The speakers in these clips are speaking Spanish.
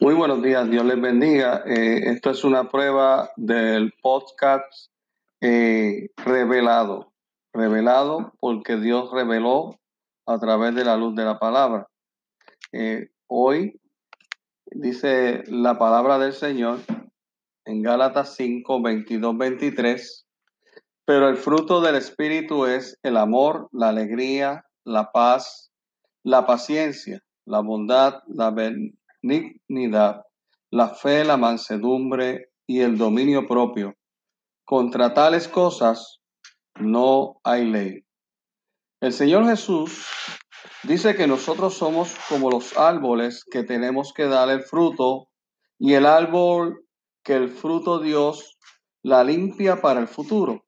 Muy buenos días, Dios les bendiga. Eh, esto es una prueba del podcast eh, revelado, revelado porque Dios reveló a través de la luz de la palabra. Eh, hoy dice la palabra del Señor en Gálatas 5, 22, 23, pero el fruto del Espíritu es el amor, la alegría, la paz, la paciencia, la bondad, la benignidad, la fe, la mansedumbre y el dominio propio. Contra tales cosas no hay ley. El Señor Jesús dice que nosotros somos como los árboles que tenemos que dar el fruto y el árbol que el fruto Dios la limpia para el futuro.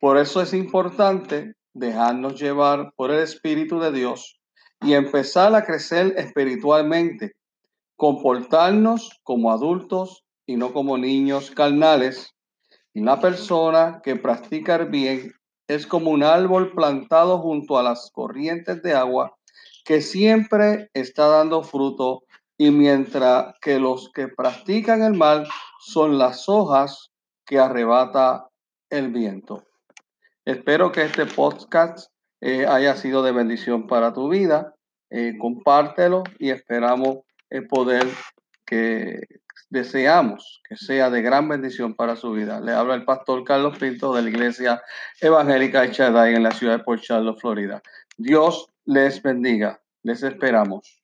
Por eso es importante dejarnos llevar por el Espíritu de Dios y empezar a crecer espiritualmente comportarnos como adultos y no como niños carnales. Y la persona que practica el bien es como un árbol plantado junto a las corrientes de agua que siempre está dando fruto y mientras que los que practican el mal son las hojas que arrebata el viento. Espero que este podcast eh, haya sido de bendición para tu vida. Eh, compártelo y esperamos el poder que deseamos que sea de gran bendición para su vida. Le habla el pastor Carlos Pinto de la Iglesia Evangélica de Chaday en la ciudad de Port Charlotte, Florida. Dios les bendiga. Les esperamos.